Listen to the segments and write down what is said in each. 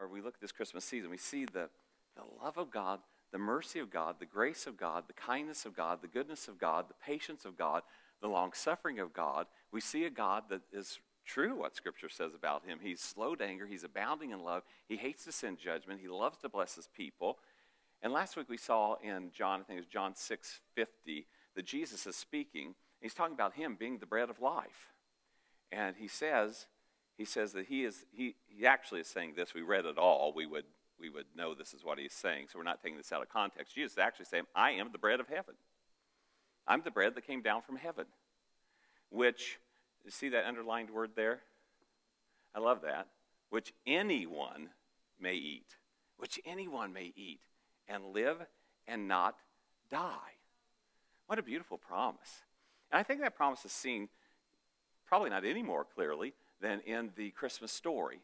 or we look at this Christmas season, we see the, the love of God, the mercy of God, the grace of God, the kindness of God, the goodness of God, the patience of God, the long suffering of God. We see a God that is true what Scripture says about him. He's slow to anger, he's abounding in love, he hates to send judgment, he loves to bless his people. And last week we saw in John, I think it was John 6 50, that Jesus is speaking. He's talking about him being the bread of life. And he says, he says that he is, he, he actually is saying this. We read it all. We would, we would know this is what he's saying. So we're not taking this out of context. Jesus is actually saying, I am the bread of heaven. I'm the bread that came down from heaven. Which, you see that underlined word there? I love that. Which anyone may eat. Which anyone may eat and live and not die. What a beautiful promise. And I think that promise is seen probably not any more clearly than in the Christmas story.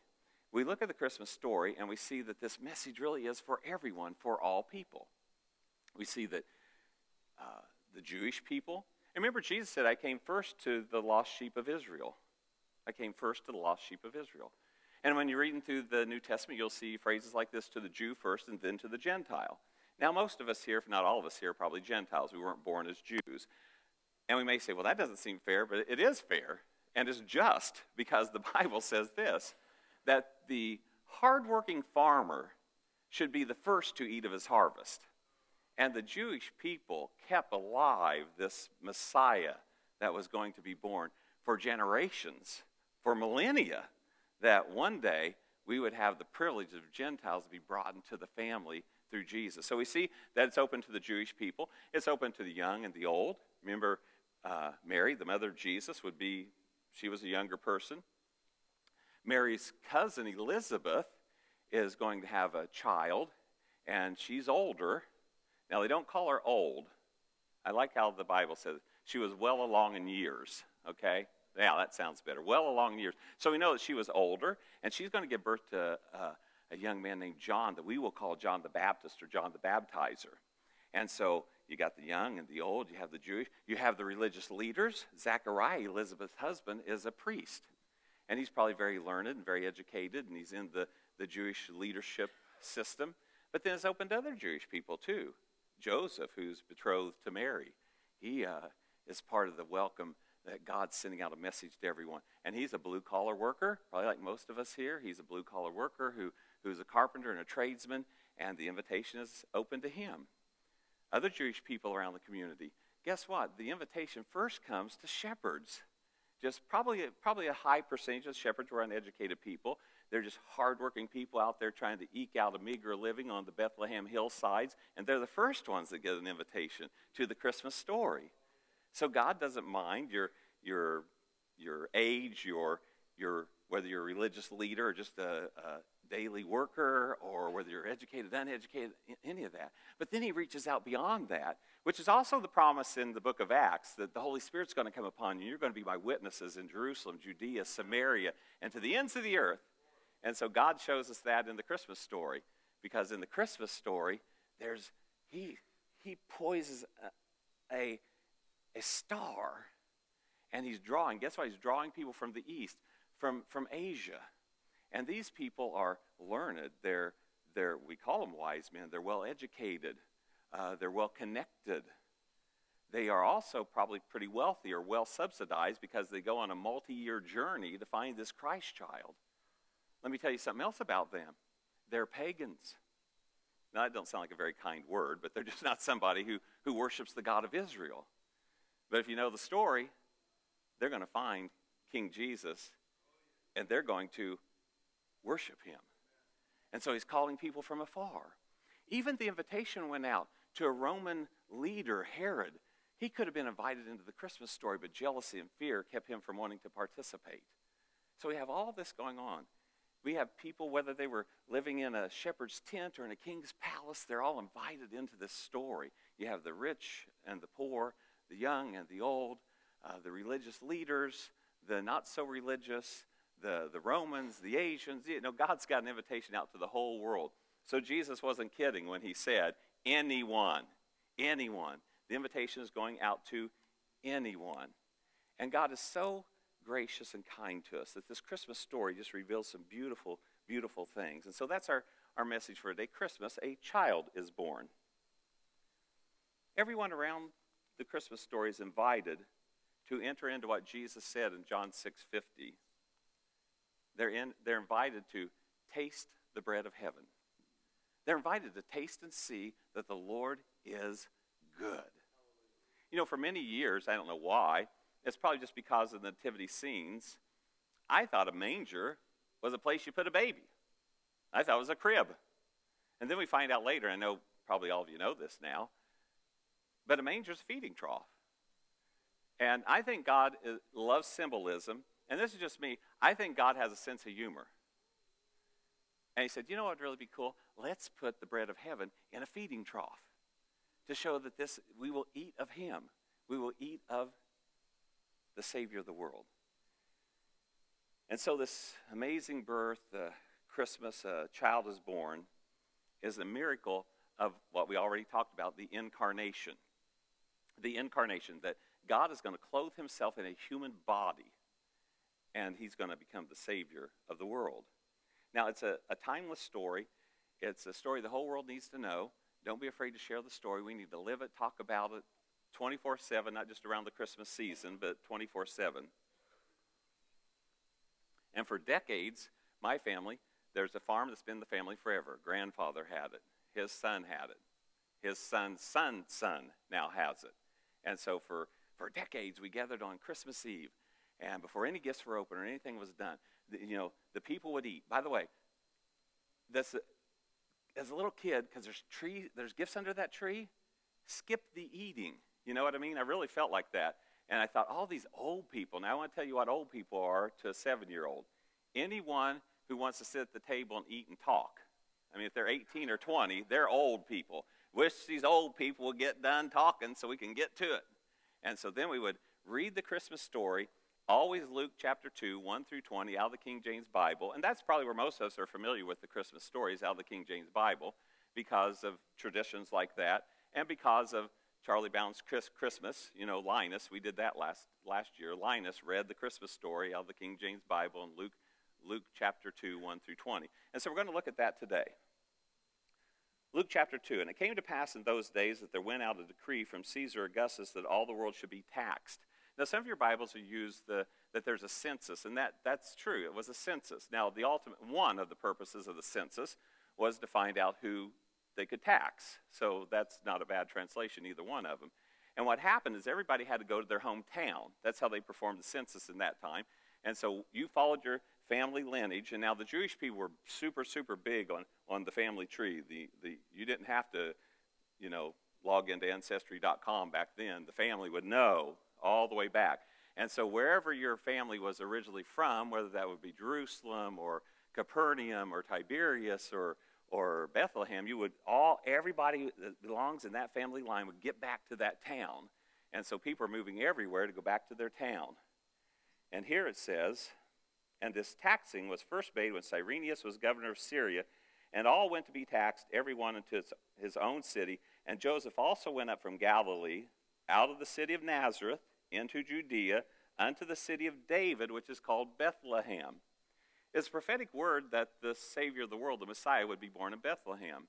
We look at the Christmas story and we see that this message really is for everyone, for all people. We see that uh, the Jewish people, remember, Jesus said, I came first to the lost sheep of Israel. I came first to the lost sheep of Israel. And when you're reading through the New Testament, you'll see phrases like this to the Jew first and then to the Gentile. Now, most of us here, if not all of us here, are probably Gentiles. We weren't born as Jews. And we may say, well, that doesn't seem fair, but it is fair and is just because the Bible says this that the hardworking farmer should be the first to eat of his harvest. And the Jewish people kept alive this Messiah that was going to be born for generations, for millennia, that one day we would have the privilege of Gentiles to be brought into the family through Jesus. So we see that it's open to the Jewish people, it's open to the young and the old. Remember, uh, Mary, the mother of Jesus, would be she was a younger person. Mary's cousin Elizabeth is going to have a child, and she's older. Now, they don't call her old. I like how the Bible says she was well along in years, okay? Yeah, that sounds better. Well along in years. So we know that she was older, and she's going to give birth to uh, a young man named John that we will call John the Baptist or John the Baptizer. And so you got the young and the old, you have the Jewish, you have the religious leaders. Zachariah, Elizabeth's husband, is a priest. And he's probably very learned and very educated, and he's in the, the Jewish leadership system. But then it's open to other Jewish people too. Joseph, who's betrothed to Mary, he uh, is part of the welcome that God's sending out a message to everyone. And he's a blue collar worker, probably like most of us here. He's a blue collar worker who, who's a carpenter and a tradesman, and the invitation is open to him other Jewish people around the community. Guess what? The invitation first comes to shepherds. Just probably, probably a high percentage of shepherds were uneducated people. They're just hardworking people out there trying to eke out a meager living on the Bethlehem hillsides, and they're the first ones that get an invitation to the Christmas story. So God doesn't mind your, your, your age, your, your, whether you're a religious leader or just a, a daily worker or whether you're educated, uneducated, any of that. But then he reaches out beyond that, which is also the promise in the book of Acts that the Holy Spirit's going to come upon you. You're going to be my witnesses in Jerusalem, Judea, Samaria, and to the ends of the earth. And so God shows us that in the Christmas story, because in the Christmas story, there's he he poises a, a, a star, and he's drawing. Guess what? He's drawing people from the east, from from Asia and these people are learned. They're, they're we call them wise men. They're well educated. Uh, they're well connected. They are also probably pretty wealthy or well subsidized because they go on a multi year journey to find this Christ child. Let me tell you something else about them they're pagans. Now, that don't sound like a very kind word, but they're just not somebody who, who worships the God of Israel. But if you know the story, they're going to find King Jesus and they're going to worship him. And so he's calling people from afar. Even the invitation went out to a Roman leader, Herod. He could have been invited into the Christmas story, but jealousy and fear kept him from wanting to participate. So we have all this going on. We have people, whether they were living in a shepherd's tent or in a king's palace, they're all invited into this story. You have the rich and the poor, the young and the old, uh, the religious leaders, the not so religious, the, the Romans, the Asians. You know, God's got an invitation out to the whole world. So Jesus wasn't kidding when he said, anyone, anyone. The invitation is going out to anyone. And God is so gracious and kind to us that this Christmas story just reveals some beautiful, beautiful things. And so that's our, our message for today Christmas, a child is born. Everyone around the Christmas story is invited to enter into what Jesus said in John 6:50. They're, in, they're invited to taste the bread of heaven. They're invited to taste and see that the Lord is good. You know, for many years, I don't know why, it's probably just because of the nativity scenes, I thought a manger was a place you put a baby. I thought it was a crib. And then we find out later, I know probably all of you know this now, but a manger is a feeding trough. And I think God uh, loves symbolism. And this is just me. I think God has a sense of humor. And he said, You know what would really be cool? Let's put the bread of heaven in a feeding trough to show that this we will eat of him. We will eat of the Savior of the world. And so, this amazing birth, uh, Christmas, a uh, child is born, is a miracle of what we already talked about the incarnation. The incarnation, that God is going to clothe himself in a human body and he's going to become the Savior of the world. Now, it's a, a timeless story. It's a story the whole world needs to know. Don't be afraid to share the story. We need to live it, talk about it 24 7, not just around the Christmas season, but 24 7. And for decades, my family, there's a farm that's been the family forever. Grandfather had it, his son had it, his son's son's son now has it. And so for, for decades, we gathered on Christmas Eve, and before any gifts were opened or anything was done, the, you know, the people would eat. By the way, this, as a little kid, because there's tree, there's gifts under that tree, skip the eating. You know what I mean? I really felt like that. And I thought, all these old people. Now, I want to tell you what old people are to a seven year old. Anyone who wants to sit at the table and eat and talk. I mean, if they're 18 or 20, they're old people. Wish these old people would get done talking so we can get to it. And so then we would read the Christmas story, always Luke chapter 2, 1 through 20, out of the King James Bible. And that's probably where most of us are familiar with the Christmas stories out of the King James Bible because of traditions like that and because of Charlie Brown's Christmas, you know, Linus, we did that last, last year. Linus read the Christmas story out of the King James Bible in Luke, Luke chapter 2, 1 through 20. And so we're going to look at that today. Luke chapter 2. And it came to pass in those days that there went out a decree from Caesar Augustus that all the world should be taxed. Now, some of your Bibles will use the, that there's a census, and that, that's true. It was a census. Now, the ultimate one of the purposes of the census was to find out who they could tax. So that's not a bad translation, either one of them. And what happened is everybody had to go to their hometown. That's how they performed the census in that time. And so you followed your family lineage, and now the Jewish people were super, super big on, on the family tree. The, the, you didn't have to, you know, log into Ancestry.com back then. The family would know all the way back. And so wherever your family was originally from, whether that would be Jerusalem or Capernaum or Tiberias or or Bethlehem, you would all everybody that belongs in that family line would get back to that town. And so people are moving everywhere to go back to their town. And here it says, and this taxing was first made when Cyrenius was governor of Syria, and all went to be taxed, every one into his own city. And Joseph also went up from Galilee, out of the city of Nazareth, into Judea, unto the city of David, which is called Bethlehem it's a prophetic word that the Savior of the world, the Messiah, would be born in Bethlehem.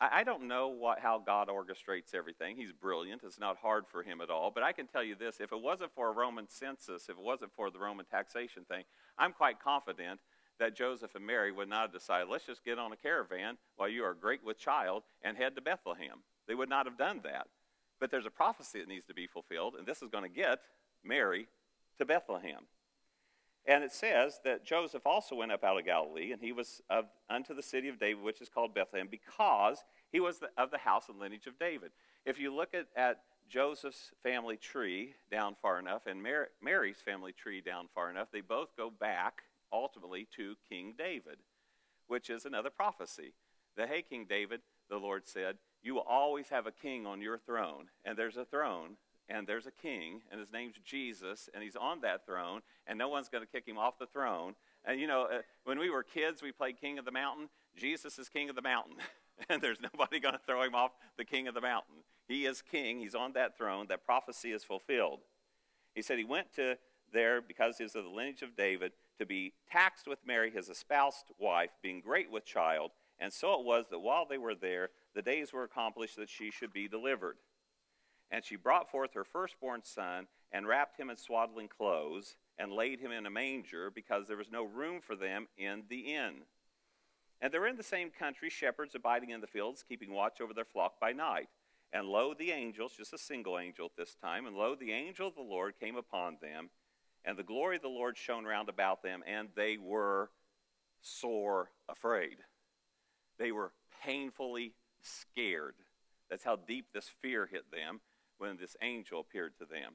I, I don't know what, how God orchestrates everything. He's brilliant. It's not hard for him at all. But I can tell you this if it wasn't for a Roman census, if it wasn't for the Roman taxation thing, I'm quite confident that Joseph and Mary would not have decided, let's just get on a caravan while you are great with child and head to Bethlehem. They would not have done that. But there's a prophecy that needs to be fulfilled, and this is going to get Mary to Bethlehem. And it says that Joseph also went up out of Galilee, and he was of, unto the city of David, which is called Bethlehem, because he was the, of the house and lineage of David. If you look at, at Joseph's family tree down far enough and Mar- Mary's family tree down far enough, they both go back ultimately to King David, which is another prophecy. The hey, King David, the Lord said, you will always have a king on your throne, and there's a throne and there's a king, and his name's Jesus, and he's on that throne, and no one's going to kick him off the throne. And you know, uh, when we were kids, we played King of the Mountain. Jesus is King of the Mountain, and there's nobody going to throw him off the King of the Mountain. He is King, he's on that throne. That prophecy is fulfilled. He said he went to there because he is of the lineage of David to be taxed with Mary, his espoused wife, being great with child. And so it was that while they were there, the days were accomplished that she should be delivered. And she brought forth her firstborn son, and wrapped him in swaddling clothes, and laid him in a manger, because there was no room for them in the inn. And there were in the same country shepherds abiding in the fields, keeping watch over their flock by night. And lo, the angels, just a single angel at this time, and lo, the angel of the Lord came upon them, and the glory of the Lord shone round about them, and they were sore afraid. They were painfully scared. That's how deep this fear hit them when this angel appeared to them.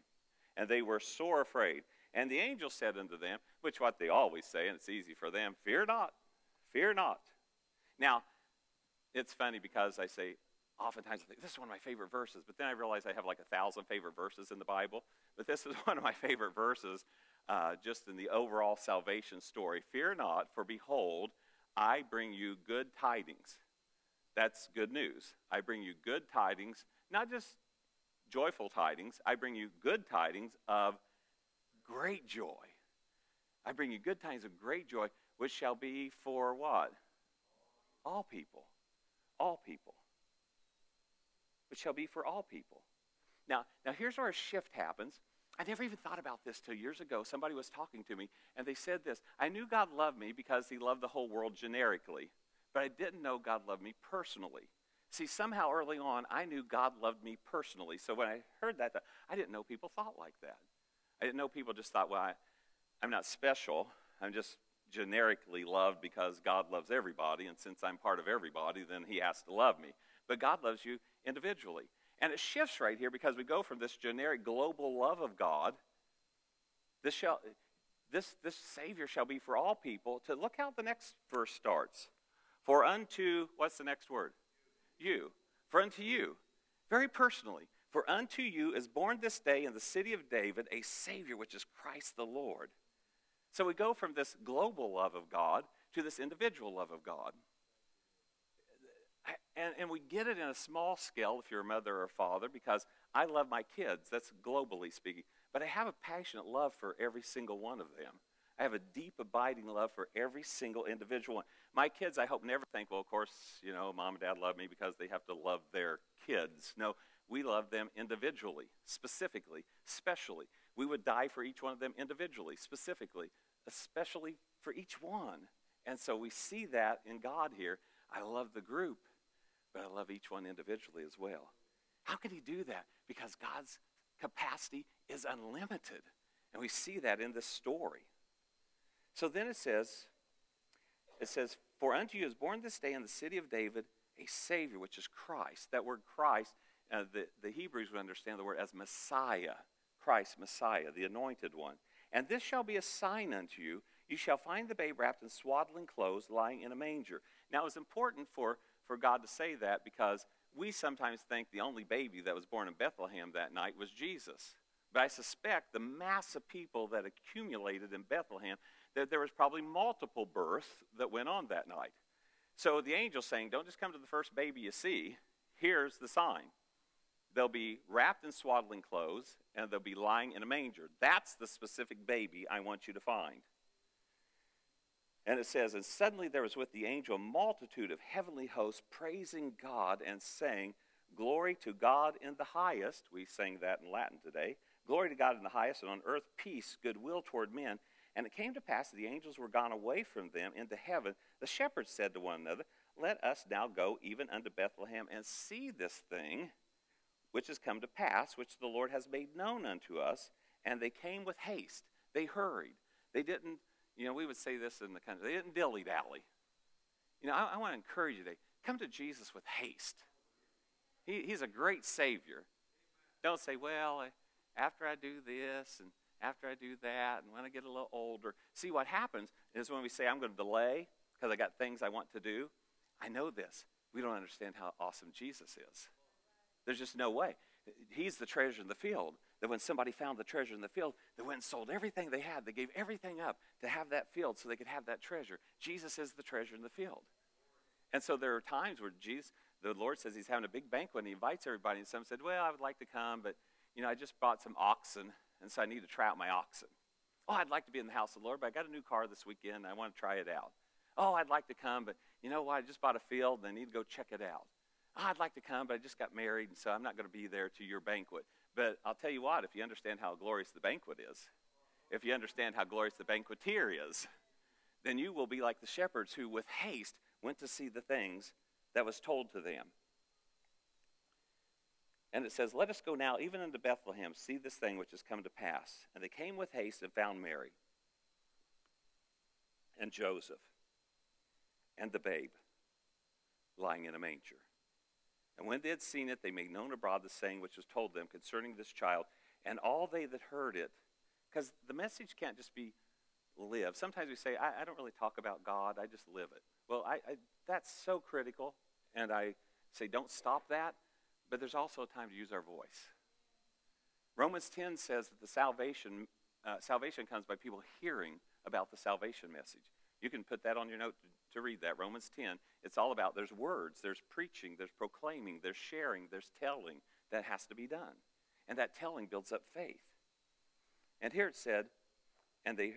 And they were sore afraid. And the angel said unto them, which what they always say, and it's easy for them, fear not, fear not. Now, it's funny because I say, oftentimes I think, this is one of my favorite verses, but then I realize I have like a thousand favorite verses in the Bible. But this is one of my favorite verses uh, just in the overall salvation story. Fear not, for behold, I bring you good tidings. That's good news. I bring you good tidings, not just joyful tidings, I bring you good tidings of great joy. I bring you good tidings of great joy, which shall be for what? All people. All people. Which shall be for all people. Now, now here's where a shift happens. I never even thought about this two years ago. Somebody was talking to me, and they said this I knew God loved me because He loved the whole world generically, but I didn't know God loved me personally. See, somehow early on, I knew God loved me personally. So when I heard that, I didn't know people thought like that. I didn't know people just thought, well, I, I'm not special. I'm just generically loved because God loves everybody. And since I'm part of everybody, then He has to love me. But God loves you individually. And it shifts right here because we go from this generic global love of God, this, shall, this, this Savior shall be for all people, to look how the next verse starts. For unto, what's the next word? You. For unto you. Very personally. For unto you is born this day in the city of David a Savior, which is Christ the Lord. So we go from this global love of God to this individual love of God and, and we get it in a small scale if you're a mother or a father because I love my kids. That's globally speaking. But I have a passionate love for every single one of them. I have a deep, abiding love for every single individual. My kids, I hope, never think, well, of course, you know, mom and dad love me because they have to love their kids. No, we love them individually, specifically, specially. We would die for each one of them individually, specifically, especially for each one. And so we see that in God here. I love the group but I love each one individually as well. How can he do that? Because God's capacity is unlimited. And we see that in this story. So then it says, it says, For unto you is born this day in the city of David a Savior, which is Christ. That word Christ, uh, the, the Hebrews would understand the word as Messiah. Christ, Messiah, the anointed one. And this shall be a sign unto you. You shall find the babe wrapped in swaddling clothes, lying in a manger. Now, it's important for for God to say that because we sometimes think the only baby that was born in Bethlehem that night was Jesus. But I suspect the mass of people that accumulated in Bethlehem, that there was probably multiple births that went on that night. So the angel saying, Don't just come to the first baby you see. Here's the sign. They'll be wrapped in swaddling clothes and they'll be lying in a manger. That's the specific baby I want you to find. And it says, And suddenly there was with the angel a multitude of heavenly hosts praising God and saying, Glory to God in the highest. We sang that in Latin today. Glory to God in the highest, and on earth peace, goodwill toward men. And it came to pass that the angels were gone away from them into heaven. The shepherds said to one another, Let us now go even unto Bethlehem and see this thing which has come to pass, which the Lord has made known unto us. And they came with haste. They hurried. They didn't you know, we would say this in the country. They didn't dilly dally. You know, I, I want to encourage you today. Come to Jesus with haste. He, he's a great Savior. Don't say, well, after I do this and after I do that and when I get a little older. See, what happens is when we say, I'm going to delay because I got things I want to do, I know this. We don't understand how awesome Jesus is. There's just no way. He's the treasure in the field that when somebody found the treasure in the field, they went and sold everything they had. They gave everything up to have that field so they could have that treasure. Jesus is the treasure in the field. And so there are times where Jesus, the Lord says he's having a big banquet and he invites everybody. And some said, Well, I would like to come, but you know, I just bought some oxen, and so I need to try out my oxen. Oh, I'd like to be in the house of the Lord, but I got a new car this weekend. I want to try it out. Oh, I'd like to come, but you know what? I just bought a field and I need to go check it out. Oh, I'd like to come, but I just got married, and so I'm not going to be there to your banquet. But I'll tell you what, if you understand how glorious the banquet is, if you understand how glorious the banqueteer is, then you will be like the shepherds who, with haste, went to see the things that was told to them. And it says, Let us go now even into Bethlehem, see this thing which has come to pass. And they came with haste and found Mary and Joseph and the babe lying in a manger. And when they had seen it, they made known abroad the saying which was told them concerning this child, and all they that heard it. Because the message can't just be lived. Sometimes we say, I, I, don't really talk about God, I just live it. Well, I, I, that's so critical, and I say, don't stop that, but there's also a time to use our voice. Romans 10 says that the salvation, uh, salvation comes by people hearing about the salvation message. You can put that on your note to, to read that. Romans 10. It's all about there's words, there's preaching, there's proclaiming, there's sharing, there's telling that has to be done. And that telling builds up faith. And here it said, and they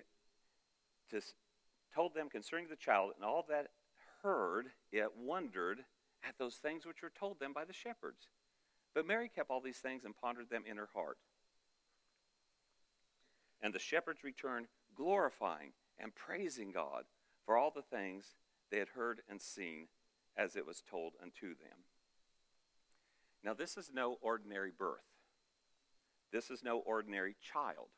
just told them concerning the child, and all that heard it wondered at those things which were told them by the shepherds. But Mary kept all these things and pondered them in her heart. And the shepherds returned, glorifying and praising God for all the things they had heard and seen as it was told unto them. Now, this is no ordinary birth. This is no ordinary child.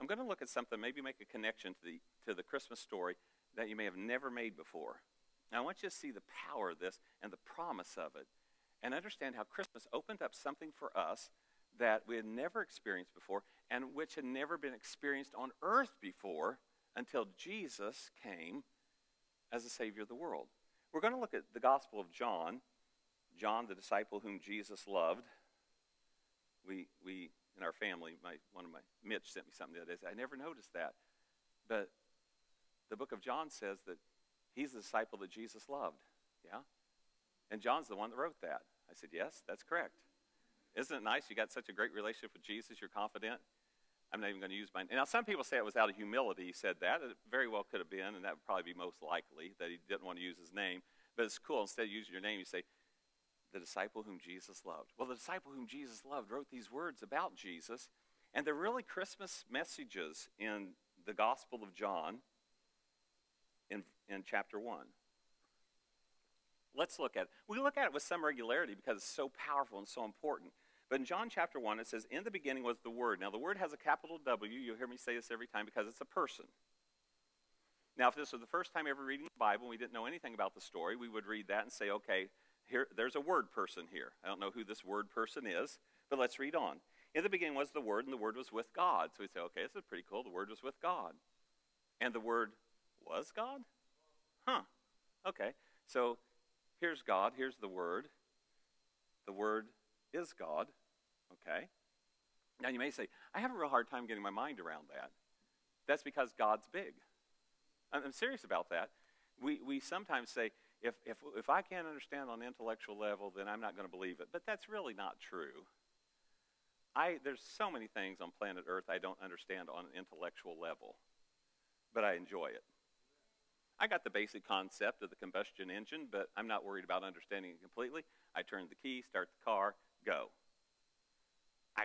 I'm going to look at something, maybe make a connection to the, to the Christmas story that you may have never made before. Now, I want you to see the power of this and the promise of it and understand how Christmas opened up something for us that we had never experienced before and which had never been experienced on earth before until Jesus came as the Savior of the world. We're going to look at the Gospel of John, John, the disciple whom Jesus loved. We, we in our family, my, one of my, Mitch sent me something the other day. I never noticed that. But the book of John says that he's the disciple that Jesus loved. Yeah? And John's the one that wrote that. I said, Yes, that's correct. Isn't it nice? You got such a great relationship with Jesus, you're confident. I'm not even going to use my name. Now, some people say it was out of humility he said that. It very well could have been, and that would probably be most likely that he didn't want to use his name. But it's cool. Instead of using your name, you say, the disciple whom Jesus loved. Well, the disciple whom Jesus loved wrote these words about Jesus, and they're really Christmas messages in the Gospel of John in, in chapter 1. Let's look at it. We look at it with some regularity because it's so powerful and so important. But in John chapter 1, it says, In the beginning was the Word. Now, the Word has a capital W. You'll hear me say this every time because it's a person. Now, if this was the first time ever reading the Bible and we didn't know anything about the story, we would read that and say, okay, here, there's a word person here. I don't know who this word person is, but let's read on. In the beginning was the Word, and the Word was with God. So we say, okay, this is pretty cool. The Word was with God. And the Word was God? Huh. Okay. So here's God, here's the Word. The Word is God. Okay. Now you may say, I have a real hard time getting my mind around that. That's because God's big. I'm serious about that. We, we sometimes say, if, if, if I can't understand on intellectual level, then I'm not going to believe it. But that's really not true. I, there's so many things on planet Earth I don't understand on an intellectual level, but I enjoy it. I got the basic concept of the combustion engine, but I'm not worried about understanding it completely. I turn the key, start the car, go. I,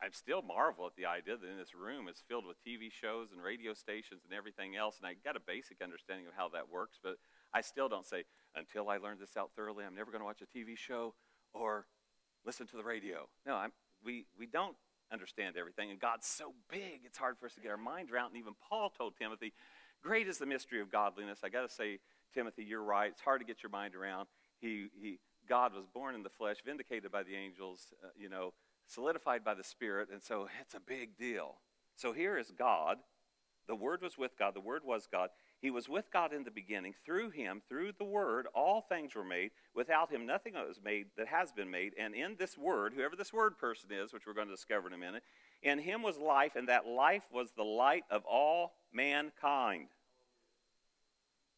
I still marvel at the idea that in this room is filled with TV shows and radio stations and everything else, and I got a basic understanding of how that works, but I still don't say, until I learn this out thoroughly, I'm never going to watch a TV show or listen to the radio. No, I'm, we, we don't understand everything, and God's so big, it's hard for us to get our mind around. And even Paul told Timothy, Great is the mystery of godliness. I got to say, Timothy, you're right. It's hard to get your mind around. He, he, God was born in the flesh, vindicated by the angels, uh, you know, solidified by the Spirit, and so it's a big deal. So here is God. The Word was with God. The Word was God. He was with God in the beginning. Through him, through the word, all things were made. Without him, nothing was made that has been made. And in this word, whoever this word person is, which we're going to discover in a minute, in him was life, and that life was the light of all mankind.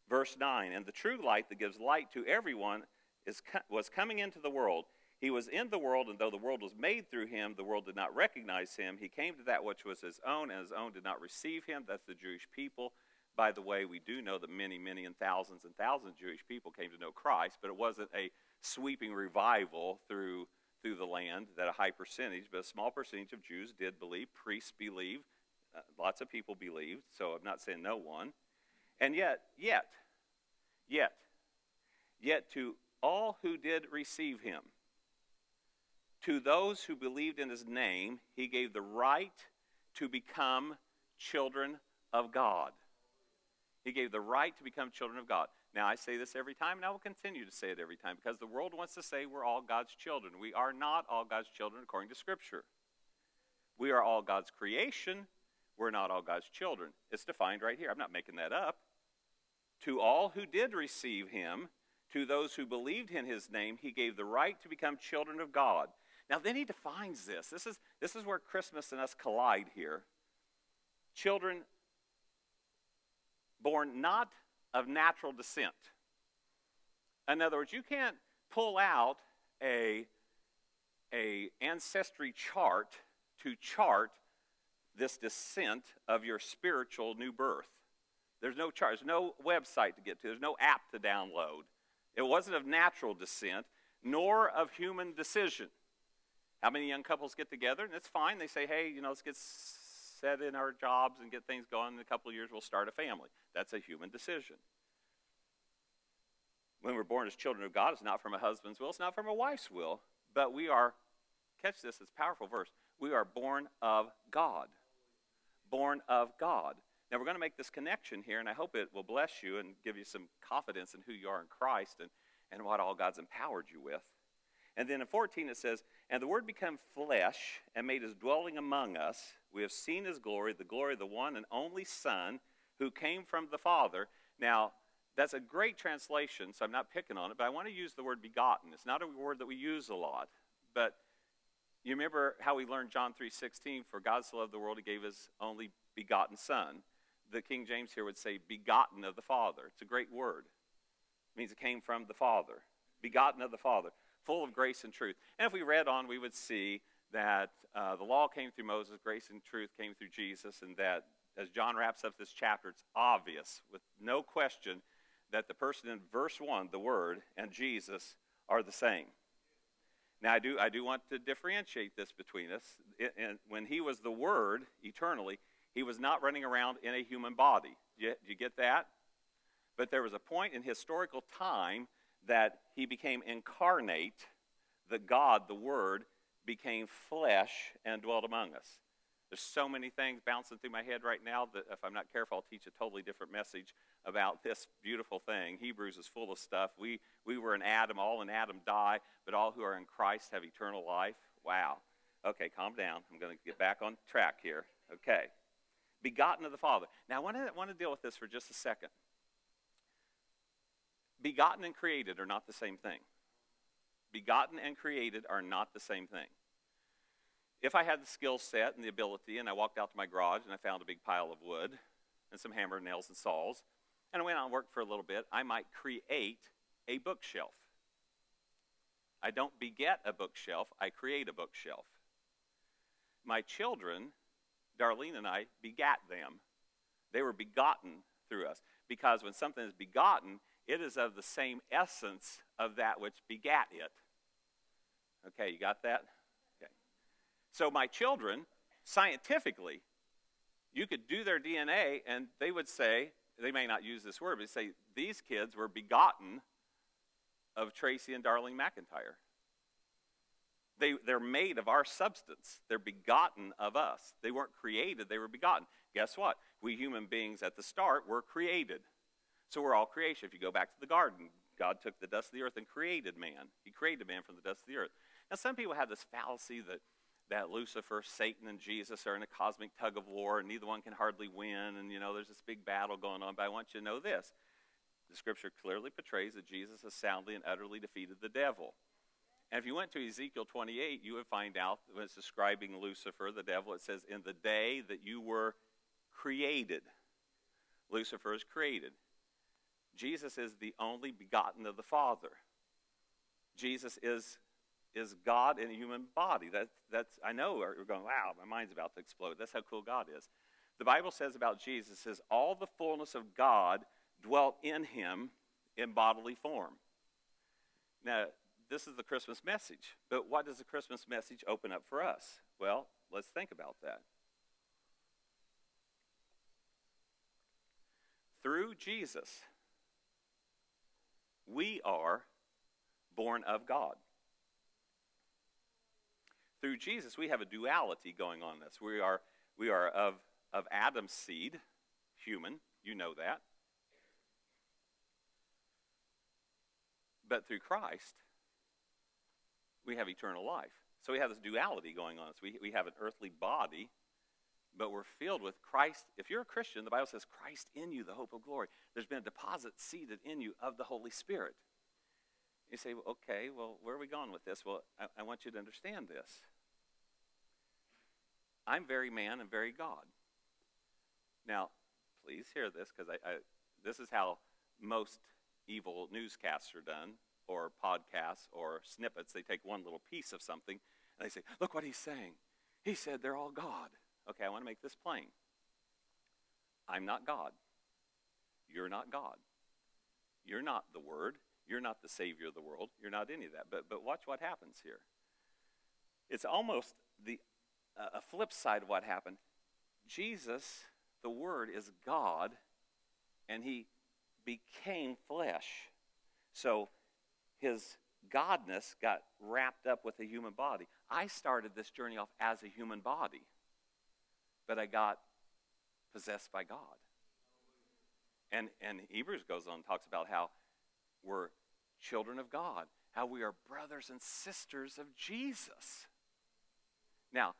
Verse 9 And the true light that gives light to everyone is, was coming into the world. He was in the world, and though the world was made through him, the world did not recognize him. He came to that which was his own, and his own did not receive him. That's the Jewish people. By the way, we do know that many, many, and thousands and thousands of Jewish people came to know Christ, but it wasn't a sweeping revival through, through the land that a high percentage, but a small percentage of Jews did believe. Priests believed. Uh, lots of people believed, so I'm not saying no one. And yet, yet, yet, yet to all who did receive him, to those who believed in his name, he gave the right to become children of God. He gave the right to become children of God. Now, I say this every time, and I will continue to say it every time because the world wants to say we're all God's children. We are not all God's children according to Scripture. We are all God's creation. We're not all God's children. It's defined right here. I'm not making that up. To all who did receive him, to those who believed in his name, he gave the right to become children of God. Now, then he defines this. This is, this is where Christmas and us collide here. Children born not of natural descent. In other words, you can't pull out a, a ancestry chart to chart this descent of your spiritual new birth. There's no charge, no website to get to, there's no app to download. It wasn't of natural descent, nor of human decision. How many young couples get together? And it's fine. They say, hey, you know, let's get set in our jobs and get things going. In a couple of years, we'll start a family. That's a human decision. When we're born as children of God, it's not from a husband's will, it's not from a wife's will, but we are, catch this, it's a powerful verse, we are born of God. Born of God. Now, we're going to make this connection here, and I hope it will bless you and give you some confidence in who you are in Christ and, and what all God's empowered you with. And then in 14 it says, And the Word became flesh and made his dwelling among us. We have seen his glory, the glory of the one and only Son who came from the Father. Now, that's a great translation, so I'm not picking on it, but I want to use the word begotten. It's not a word that we use a lot, but you remember how we learned John 3:16, for God so loved the world he gave his only begotten son. The King James here would say begotten of the Father. It's a great word. It means it came from the Father. Begotten of the Father full of grace and truth. And if we read on, we would see that uh, the law came through Moses, grace and truth came through Jesus, and that as John wraps up this chapter, it's obvious, with no question, that the person in verse 1, the Word, and Jesus are the same. Now, I do, I do want to differentiate this between us. and when he was the Word eternally, he was not running around in a human body. Do you, do you get that? But there was a point in historical time that he became incarnate, the God, the Word, became flesh and dwelt among us. There's so many things bouncing through my head right now that if I'm not careful, I'll teach a totally different message about this beautiful thing. Hebrews is full of stuff. We, we were in Adam, all in Adam die, but all who are in Christ have eternal life. Wow. Okay, calm down. I'm going to get back on track here. Okay. Begotten of the Father. Now, I want to, want to deal with this for just a second. Begotten and created are not the same thing. Begotten and created are not the same thing. If I had the skill set and the ability, and I walked out to my garage and I found a big pile of wood and some hammer nails and saws, and I went for a little bit, I might create a bookshelf. I don't beget a bookshelf, I create a bookshelf. My children, Darlene and I, begat them. They were begotten through us. Because when something is begotten, it is of the same essence of that which begat it. Okay, you got that? Okay. So, my children, scientifically, you could do their DNA and they would say, they may not use this word, but say, these kids were begotten of Tracy and Darlene McIntyre. They, they're made of our substance. They're begotten of us. They weren't created, they were begotten. Guess what? We human beings at the start were created. So we're all creation. If you go back to the garden, God took the dust of the earth and created man. He created man from the dust of the earth. Now, some people have this fallacy that, that Lucifer, Satan, and Jesus are in a cosmic tug of war, and neither one can hardly win, and, you know, there's this big battle going on. But I want you to know this. The scripture clearly portrays that Jesus has soundly and utterly defeated the devil. And if you went to Ezekiel 28, you would find out when it's describing Lucifer, the devil, it says, In the day that you were created, Lucifer is created. Jesus is the only begotten of the Father. Jesus is is God in a human body. That, that's, I know we're going, wow, my mind's about to explode. That's how cool God is. The Bible says about Jesus, says, all the fullness of God dwelt in him in bodily form. Now, this is the Christmas message, but what does the Christmas message open up for us? Well, let's think about that. Through Jesus, we are born of God. Through Jesus, we have a duality going on this. We are, we are of, of Adam's seed, human, you know that. But through Christ, we have eternal life. So we have this duality going on. So we, we have an earthly body, but we're filled with Christ. If you're a Christian, the Bible says Christ in you, the hope of glory. There's been a deposit seated in you of the Holy Spirit. You say, well, okay, well, where are we going with this? Well, I, I want you to understand this. I'm very man and very God. Now, please hear this because I, I, this is how most evil newscasts are done, or podcasts, or snippets. They take one little piece of something and they say, Look what he's saying. He said they're all God. Okay, I want to make this plain. I'm not God. You're not God. You're not the Word. You're not the Savior of the world. You're not any of that. But, but watch what happens here. It's almost the, Uh, a flip side of what happened. Jesus, the Word, is God, and He became flesh. So his godness got wrapped up with a human body. I started this journey off as a human body, but I got possessed by God. And, and Hebrews goes on and talks about how we're children of God, how we are brothers and sisters of Jesus. Now,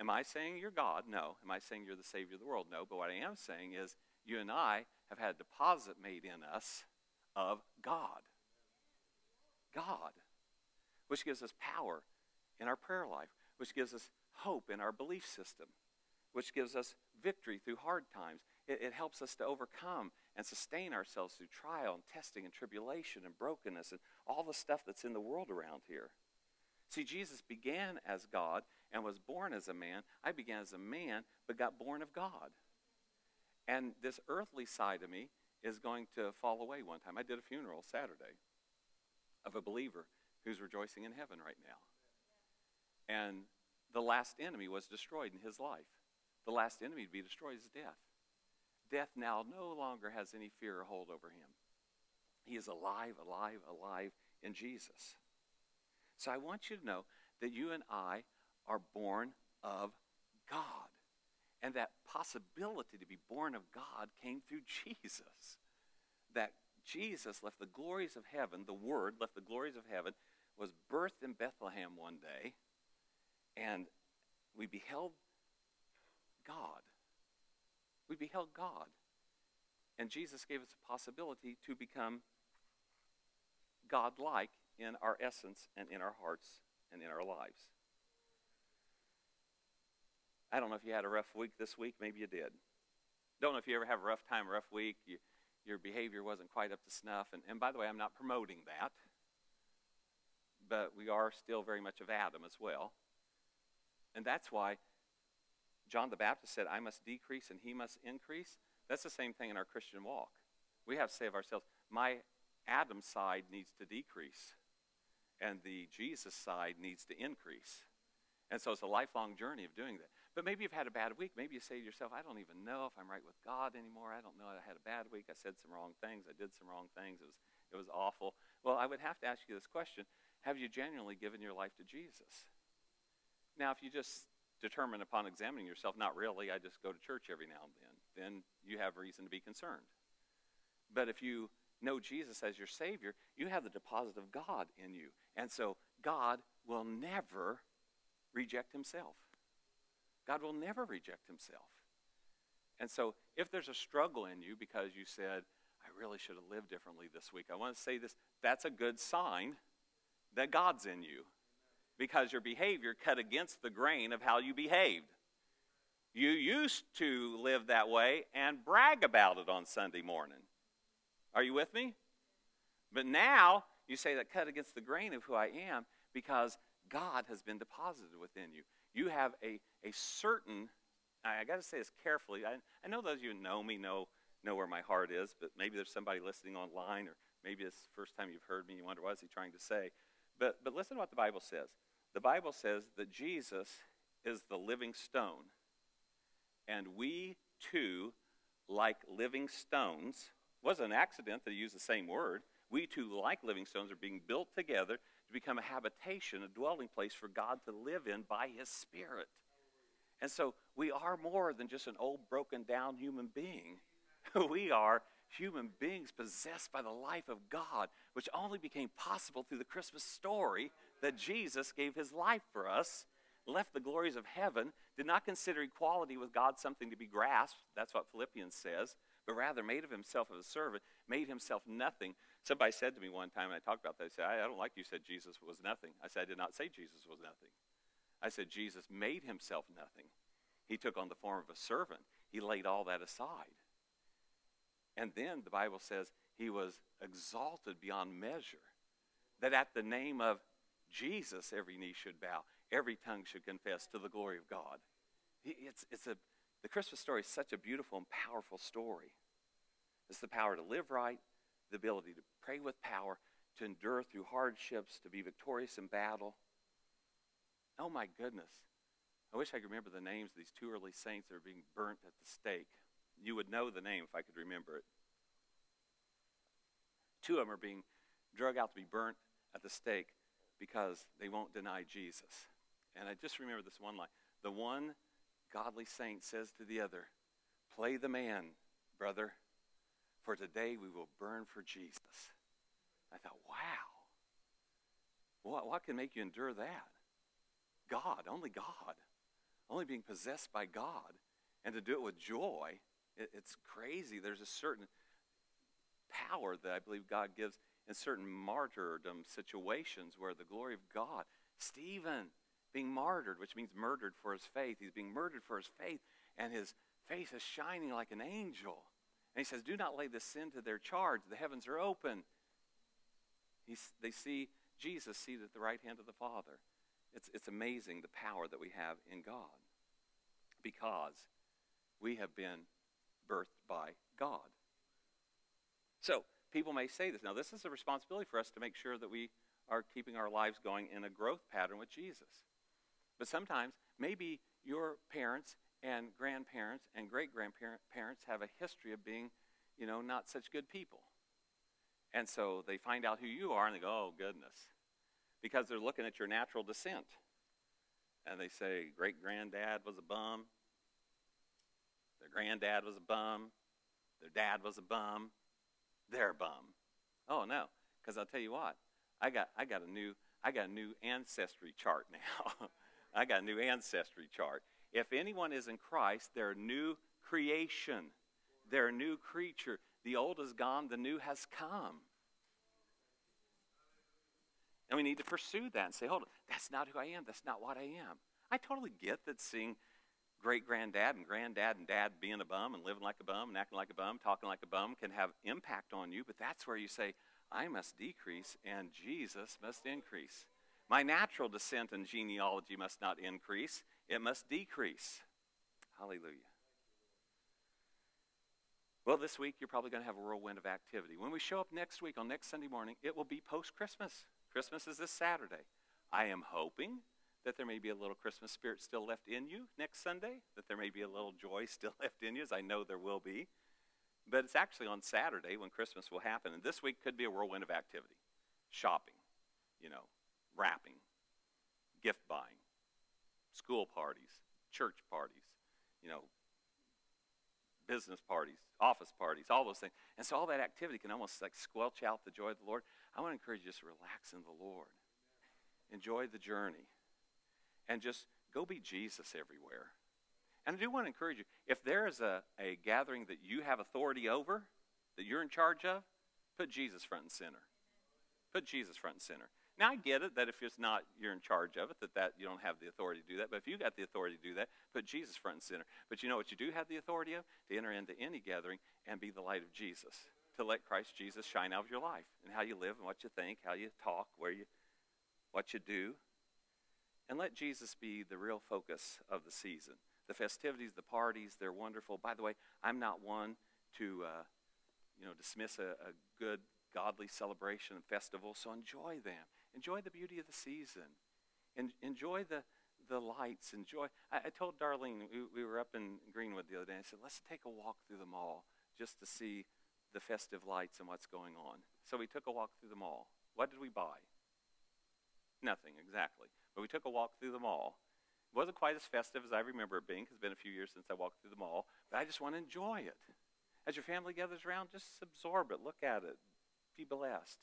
am I saying you're God? No. Am I saying you're the Savior of the world? No. But what I am saying is you and I have had a deposit made in us of God. God, which gives us power in our prayer life, which gives us hope in our belief system, which gives us victory through hard times. It, it, helps us to overcome and sustain ourselves through trial and testing and tribulation and brokenness and all the stuff that's in the world around here. See, Jesus began as God and was born as a man. I began as a man, but got born of God. And this earthly side of me is going to fall away one time. I did a funeral Saturday of a believer who's rejoicing in heaven right now. And the last enemy was destroyed in his life. The last enemy to be destroyed is death. Death now no longer has any fear or hold over him. He is alive, alive, alive in Jesus. So I want you to know that you and I are born of God. And that possibility to be born of God came through Jesus. That Jesus left the glories of heaven, the Word left the glories of heaven, was birthed in Bethlehem one day, and we beheld God. We beheld God. And Jesus gave us a possibility to become God-like in our essence and in our hearts and in our lives. I don't know if you had a rough week this week. Maybe you did. Don't know if you ever have a rough time, rough week. You, your behavior wasn't quite up to snuff. And, and by the way, I'm not promoting that. But we are still very much of Adam as well. And that's why John the Baptist said, I must decrease and he must increase. That's the same thing in our Christian walk. We have to say of ourselves, my Adam side needs to decrease, and the Jesus side needs to increase. And so it's a lifelong journey of doing that. But maybe you've had a bad week. Maybe you say to yourself, I don't even know if I'm right with God anymore. I don't know. I had a bad week. I said some wrong things. I did some wrong things. It was, it was awful. Well, I would have to ask you this question Have you genuinely given your life to Jesus? Now, if you just determine upon examining yourself, not really, I just go to church every now and then, then you have reason to be concerned. But if you know Jesus as your Savior, you have the deposit of God in you. And so God will never reject Himself. God will never reject himself. And so, if there's a struggle in you because you said, I really should have lived differently this week, I want to say this that's a good sign that God's in you because your behavior cut against the grain of how you behaved. You used to live that way and brag about it on Sunday morning. Are you with me? But now you say that cut against the grain of who I am because God has been deposited within you. You have a, a certain, I, I got to say this carefully. I, I know those of you who know me know, know where my heart is, but maybe there's somebody listening online, or maybe it's the first time you've heard me. and You wonder, what is he trying to say? But, but listen to what the Bible says. The Bible says that Jesus is the living stone, and we too, like living stones, wasn't an accident that he used the same word. We too, like living stones, are being built together to become a habitation, a dwelling place for God to live in by His Spirit. And so we are more than just an old, broken down human being. we are human beings possessed by the life of God, which only became possible through the Christmas story that Jesus gave His life for us, left the glories of heaven, did not consider equality with God something to be grasped. That's what Philippians says but rather made of himself a servant, made himself nothing. Somebody said to me one time, and I talked about that, they said, I, I don't like you said Jesus was nothing. I said, I did not say Jesus was nothing. I said, Jesus made himself nothing. He took on the form of a servant. He laid all that aside. And then the Bible says he was exalted beyond measure. That at the name of Jesus, every knee should bow, every tongue should confess to the glory of God. It's, it's a the Christmas story is such a beautiful and powerful story. It's the power to live right, the ability to pray with power, to endure through hardships, to be victorious in battle. Oh my goodness. I wish I could remember the names of these two early saints that are being burnt at the stake. You would know the name if I could remember it. Two of them are being drug out to be burnt at the stake because they won't deny Jesus. And I just remember this one line. The one godly saint says to the other, Play the man, brother, for today we will burn for Jesus. I thought, wow. What, what can make you endure that? God, only God. Only being possessed by God. And to do it with joy, it, it's crazy. There's a certain power that I believe God gives in certain martyrdom situations where the glory of God. Stephen, being martyred, which means murdered for his faith. He's being murdered for his faith, and his face is shining like an angel. And he says, Do not lay this sin to their charge. The heavens are open. He's, they see Jesus seated at the right hand of the Father. It's, it's amazing the power that we have in God because we have been birthed by God. So, people may say this. Now, this is a responsibility for us to make sure that we are keeping our lives going in a growth pattern with Jesus. But sometimes maybe your parents and grandparents and great grandparents have a history of being, you know, not such good people. And so they find out who you are and they go, oh, goodness. Because they're looking at your natural descent. And they say, great granddad was a bum. Their granddad was a bum. Their dad was a bum. They're a bum. Oh, no. Because I'll tell you what, I got, I got a new I got a new ancestry chart now. I got a new ancestry chart. If anyone is in Christ, they're a new creation. They're a new creature. The old is gone, the new has come. And we need to pursue that and say, hold on, that's not who I am. That's not what I am. I totally get that seeing great granddad and granddad and dad being a bum and living like a bum and acting like a bum, talking like a bum can have impact on you, but that's where you say, I must decrease and Jesus must increase. My natural descent and genealogy must not increase, it must decrease. Hallelujah. Well, this week you're probably going to have a whirlwind of activity. When we show up next week on next Sunday morning, it will be post Christmas. Christmas is this Saturday. I am hoping that there may be a little Christmas spirit still left in you next Sunday, that there may be a little joy still left in you, as I know there will be. But it's actually on Saturday when Christmas will happen. And this week could be a whirlwind of activity shopping, you know, wrapping, gift buying, school parties, church parties, you know, business parties, office parties, all those things. And so all that activity can almost like squelch out the joy of the Lord. I want to encourage you just to relax in the Lord. Enjoy the journey. And just go be Jesus everywhere. And I do want to encourage you if there is a, a gathering that you have authority over, that you're in charge of, put Jesus front and center. Put Jesus front and center. Now I get it that if it's not you're in charge of it, that, that you don't have the authority to do that. But if you got the authority to do that, put Jesus front and center. But you know what you do have the authority of? To enter into any gathering and be the light of Jesus. To let Christ Jesus shine out of your life and how you live and what you think, how you talk, where you what you do. and let Jesus be the real focus of the season. The festivities, the parties, they're wonderful. By the way, I'm not one to, uh, you know, dismiss a, a good, godly celebration and festival, so enjoy them. Enjoy the beauty of the season. En- enjoy the, the lights. Enjoy. I, I told Darlene, we, we were up in Greenwood the other day, I said, let's take a walk through the mall just to see the festive lights and what's going on. So we took a walk through the mall. What did we buy? Nothing, exactly. But we took a walk through the mall. It wasn't quite as festive as I remember it being because it's been a few years since I walked through the mall, but I just want to enjoy it. As your family gathers around, just absorb it, look at it, be blessed.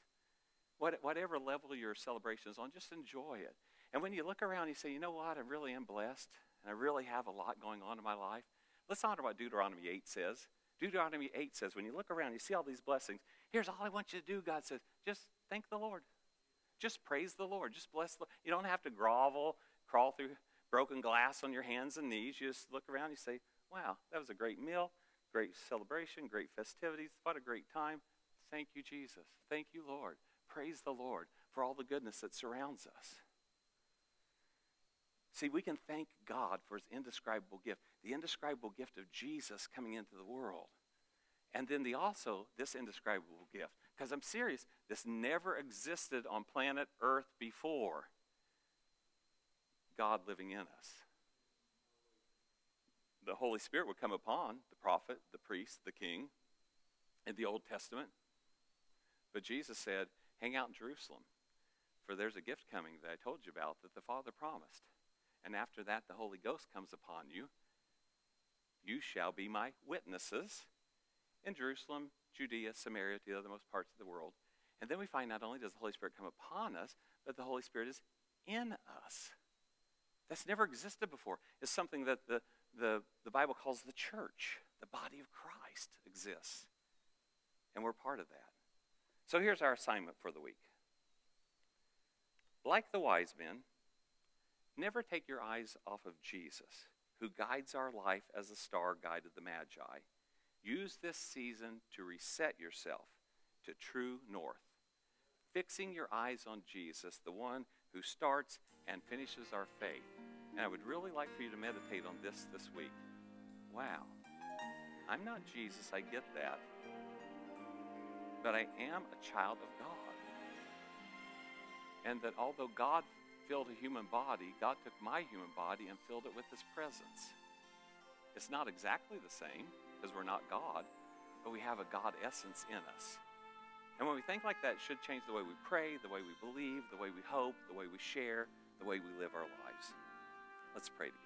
What, whatever level your celebration is on, just enjoy it. And when you look around, you say, you know what, I really am blessed, and I really have a lot going on in my life. Let's honor what Deuteronomy 8 says. Deuteronomy 8 says, when you look around, you see all these blessings. Here's all I want you to do, God says, just thank the Lord. Just praise the Lord. Just bless the Lord. You don't have to grovel, crawl through broken glass on your hands and knees. You just look around, you say, wow, that was a great meal, great celebration, great festivities. What a great time. Thank you, Jesus. Thank you, Lord. Praise the Lord for all the goodness that surrounds us. See, we can thank God for his indescribable gift, the indescribable gift of Jesus coming into the world. And then the also this indescribable gift. Because I'm serious, this never existed on planet Earth before. God living in us. The Holy Spirit would come upon the prophet, the priest, the king in the Old Testament. But Jesus said, Hang out in Jerusalem, for there's a gift coming that I told you about that the Father promised. And after that, the Holy Ghost comes upon you. You shall be my witnesses in Jerusalem, Judea, Samaria, to the othermost parts of the world. And then we find not only does the Holy Spirit come upon us, but the Holy Spirit is in us. That's never existed before. It's something that the, the, the Bible calls the church. The body of Christ exists. And we're part of that. So here's our assignment for the week. Like the wise men, never take your eyes off of Jesus, who guides our life as the star guided the Magi. Use this season to reset yourself to true north, fixing your eyes on Jesus, the one who starts and finishes our faith. And I would really like for you to meditate on this this week. Wow, I'm not Jesus, I get that. But I am a child of God. And that although God filled a human body, God took my human body and filled it with His presence. It's not exactly the same because we're not God, but we have a God essence in us. And when we think like that, it should change the way we pray, the way we believe, the way we hope, the way we share, the way we live our lives. Let's pray together.